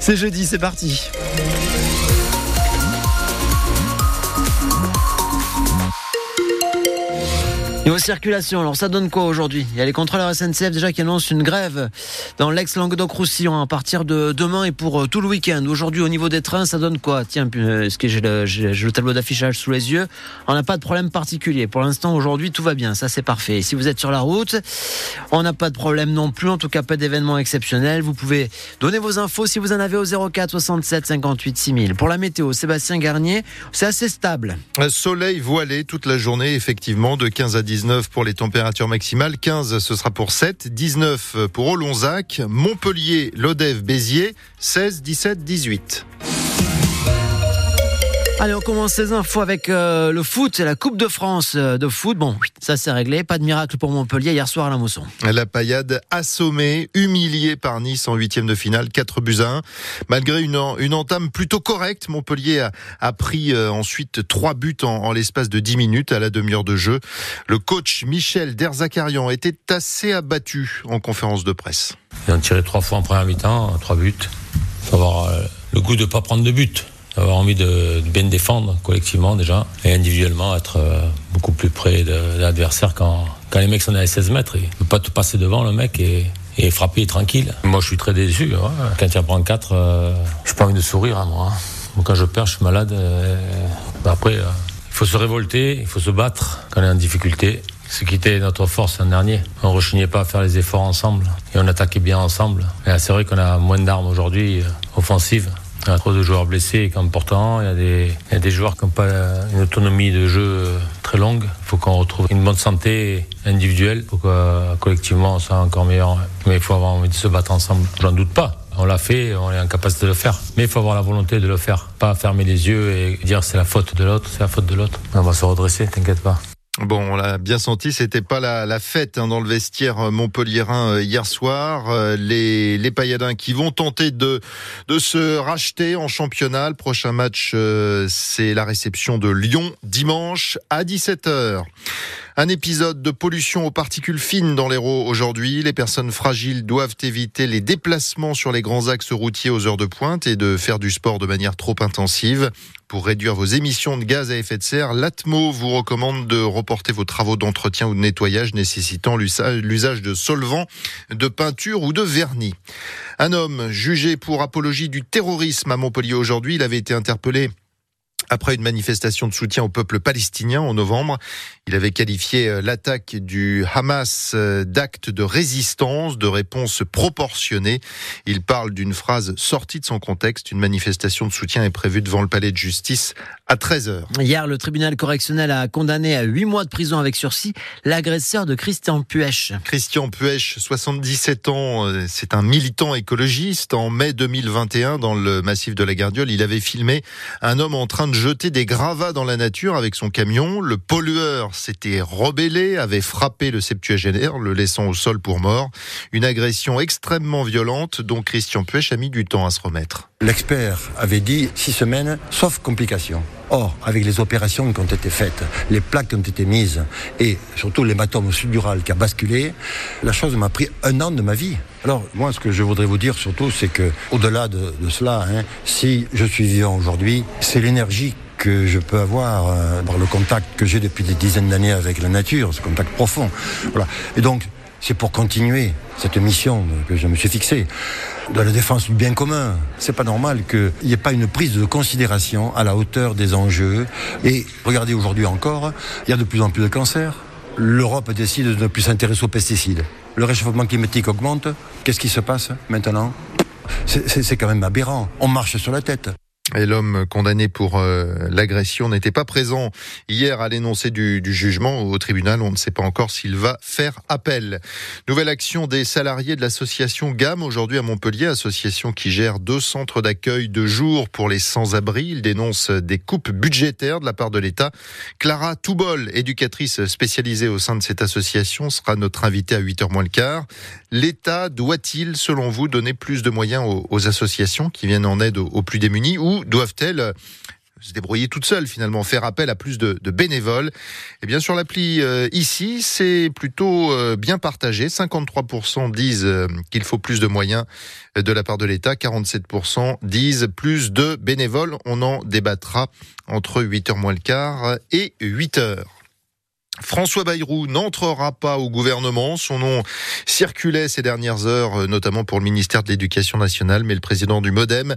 C'est jeudi, c'est parti. Niveau circulation, alors ça donne quoi aujourd'hui? Il y a les contrôleurs SNCF déjà qui annoncent une grève dans l'ex-Languedoc-Roussillon à partir de demain et pour euh, tout le week-end. Aujourd'hui, au niveau des trains, ça donne quoi? Tiens, euh, est-ce que j'ai le, le, tableau d'affichage sous les yeux? On n'a pas de problème particulier. Pour l'instant, aujourd'hui, tout va bien. Ça, c'est parfait. si vous êtes sur la route, on n'a pas de problème non plus. En tout cas, pas d'événement exceptionnel. Vous pouvez donner vos infos si vous en avez au 04 67 58 6000. Pour la météo, Sébastien Garnier, c'est assez stable. Soleil voilé toute la journée, effectivement, de 15 à 10 19 pour les températures maximales, 15 ce sera pour 7, 19 pour Olonzac, Montpellier, Lodève, Béziers, 16, 17, 18. Allez, on commence ces infos avec euh, le foot et la Coupe de France euh, de foot. Bon, ça c'est réglé. Pas de miracle pour Montpellier hier soir à la Mosson. La paillade assommée, humiliée par Nice en huitième de finale, 4 buts à 1. Malgré une, une entame plutôt correcte, Montpellier a, a pris euh, ensuite 3 buts en, en l'espace de 10 minutes à la demi-heure de jeu. Le coach Michel Derzakarian était assez abattu en conférence de presse. Il a tiré trois fois en première mi-temps, 3 buts. Faut avoir le goût de ne pas prendre de but avoir envie de, bien défendre collectivement déjà et individuellement être euh, beaucoup plus près de, l'adversaire quand, quand les mecs sont à 16 mètres. Il ne pas tout passer devant le mec et, et frapper tranquille. Moi je suis très déçu. Hein. Quand il en prend 4, euh, je pas envie de sourire à moi. Hein. Quand je perds, je suis malade. Euh, bah, après, il faut se révolter, il faut se battre quand on est en difficulté. Ce qui était notre force l'an dernier. On rechignait pas à faire les efforts ensemble et on attaquait bien ensemble. C'est vrai qu'on a moins d'armes aujourd'hui offensives. Y a trop de joueurs blessés comme pourtant, il y a des, il y a des joueurs qui n'ont pas une autonomie de jeu très longue. Il faut qu'on retrouve une bonne santé individuelle pour que collectivement on soit encore meilleur. Mais il faut avoir envie de se battre ensemble. J'en doute pas. On l'a fait, on est en capacité de le faire. Mais il faut avoir la volonté de le faire. Pas fermer les yeux et dire c'est la faute de l'autre, c'est la faute de l'autre. On va se redresser, t'inquiète pas. Bon, on l'a bien senti, c'était pas la, la fête hein, dans le vestiaire euh, montpelliérain euh, hier soir. Euh, les, les Payadins qui vont tenter de, de se racheter en championnat. Le prochain match, c'est la réception de Lyon dimanche à 17h. Un épisode de pollution aux particules fines dans l'Hérault aujourd'hui. Les personnes fragiles doivent éviter les déplacements sur les grands axes routiers aux heures de pointe et de faire du sport de manière trop intensive. Pour réduire vos émissions de gaz à effet de serre, l'ATMO vous recommande de reporter vos travaux d'entretien ou de nettoyage nécessitant l'usage de solvants, de peinture ou de vernis. Un homme jugé pour apologie du terrorisme à Montpellier aujourd'hui, il avait été interpellé après une manifestation de soutien au peuple palestinien en novembre. Il avait qualifié euh, l'attaque du Hamas euh, d'acte de résistance, de réponse proportionnée. Il parle d'une phrase sortie de son contexte. Une manifestation de soutien est prévue devant le palais de justice à 13h. Hier, le tribunal correctionnel a condamné à 8 mois de prison avec sursis l'agresseur de Christian Puech. Christian Puech, 77 ans, euh, c'est un militant écologiste. En mai 2021, dans le massif de la Gardiole, il avait filmé un homme en train de jeter des gravats dans la nature avec son camion. Le pollueur s'était rebellé, avait frappé le septuagénaire, le laissant au sol pour mort. Une agression extrêmement violente dont Christian Puech a mis du temps à se remettre. L'expert avait dit six semaines, sauf complications. Or, avec les opérations qui ont été faites, les plaques qui ont été mises et surtout l'hématome sudural qui a basculé, la chose m'a pris un an de ma vie. Alors, moi, ce que je voudrais vous dire surtout, c'est que, au-delà de, cela, hein, si je suis vivant aujourd'hui, c'est l'énergie que je peux avoir euh, par le contact que j'ai depuis des dizaines d'années avec la nature, ce contact profond. Voilà. Et donc, c'est pour continuer cette mission que je me suis fixée de la défense du bien commun. C'est pas normal qu'il n'y ait pas une prise de considération à la hauteur des enjeux. Et regardez aujourd'hui encore, il y a de plus en plus de cancers. L'Europe décide de ne plus s'intéresser aux pesticides. Le réchauffement climatique augmente. Qu'est-ce qui se passe maintenant? C'est quand même aberrant. On marche sur la tête. L'homme condamné pour euh, l'agression n'était pas présent hier à l'énoncé du, jugement au tribunal. On ne sait pas encore s'il va faire appel. Nouvelle action des salariés de l'association GAM aujourd'hui à Montpellier, association qui gère deux centres d'accueil de jour pour les sans-abri. Il dénonce des coupes budgétaires de la part de l'État. Clara Toubol, éducatrice spécialisée au sein de cette association, sera notre invitée à 8h moins le quart. L'État doit-il, selon vous, donner plus de moyens aux, associations qui viennent en aide aux, aux plus démunis ou doivent-elles se débrouiller toute seule finalement, faire appel à plus de, bénévoles? Et bien sur l'appli euh, ici, c'est plutôt euh, bien partagé. 53% disent euh, qu'il faut plus de moyens de la part de l'État, 47% disent plus de bénévoles. On en débattra entre 8h moins le quart et 8h. François Bayrou n'entrera pas au gouvernement. Son nom circulait ces dernières heures, euh, notamment pour le ministère de l'Éducation nationale, mais le président du Modem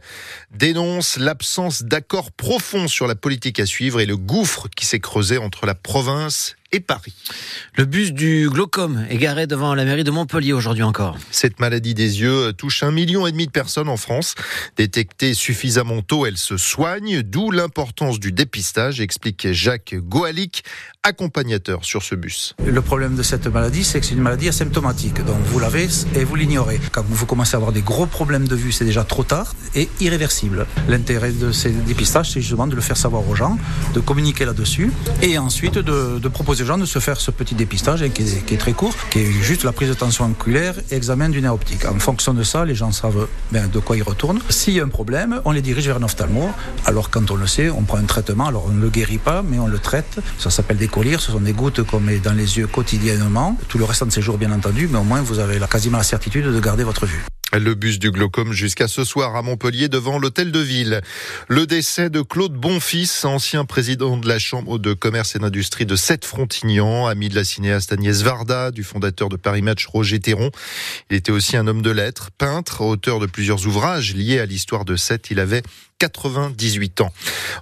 dénonce l'absence d'accord profond sur la politique à suivre et le gouffre qui s'est creusé entre la province et Paris. Le bus du glaucome est garé devant la mairie de Montpellier aujourd'hui encore. Cette maladie des yeux touche un million et demi de personnes en France. Détectée suffisamment tôt, elle se soigne, d'où l'importance du dépistage, explique Jacques Goalic, accompagnateur sur ce bus. Le problème de cette maladie, c'est que c'est une maladie asymptomatique. Donc vous l'avez et vous l'ignorez. Quand vous commencez à avoir des gros problèmes de vue, c'est déjà trop tard et irréversible. L'intérêt de ces dépistages, c'est justement de le faire savoir aux gens, de communiquer là-dessus et ensuite de, de proposer gens de se faire ce petit dépistage qui, est, très court, qui est juste la prise de tension oculaire et examen du nerf optique. En fonction de ça, les gens savent bien de quoi ils retournent. S'il y a un problème, on les dirige vers un ophtalmo. Alors quand on le sait, on prend un traitement. Alors on ne le guérit pas, mais on le traite. Ça s'appelle des collyres. Ce sont des gouttes qu'on met dans les yeux quotidiennement. Tout le restant de ces jours, bien entendu, mais au moins vous avez quasiment la certitude de garder votre vue. Le bus du glaucome jusqu'à ce soir à Montpellier devant l'hôtel de ville. Le décès de Claude Bonfils, ancien président de la Chambre de commerce et d'industrie de Sept-Frontignan, ami de la cinéaste Agnès Varda, du fondateur de Paris Match Roger Théron. Il était aussi un homme de lettres, peintre, auteur de plusieurs ouvrages liés à l'histoire de Sète. Il avait 98 ans.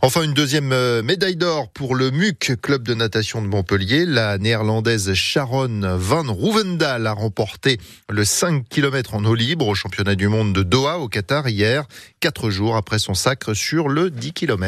Enfin, une deuxième euh, médaille d'or pour le MUC, club de natation de Montpellier. La néerlandaise Sharon Van Rouvendaal a remporté le 5 km en eau libre au championnat du monde de Doha au Qatar hier, quatre jours après son sacre sur le 10 km.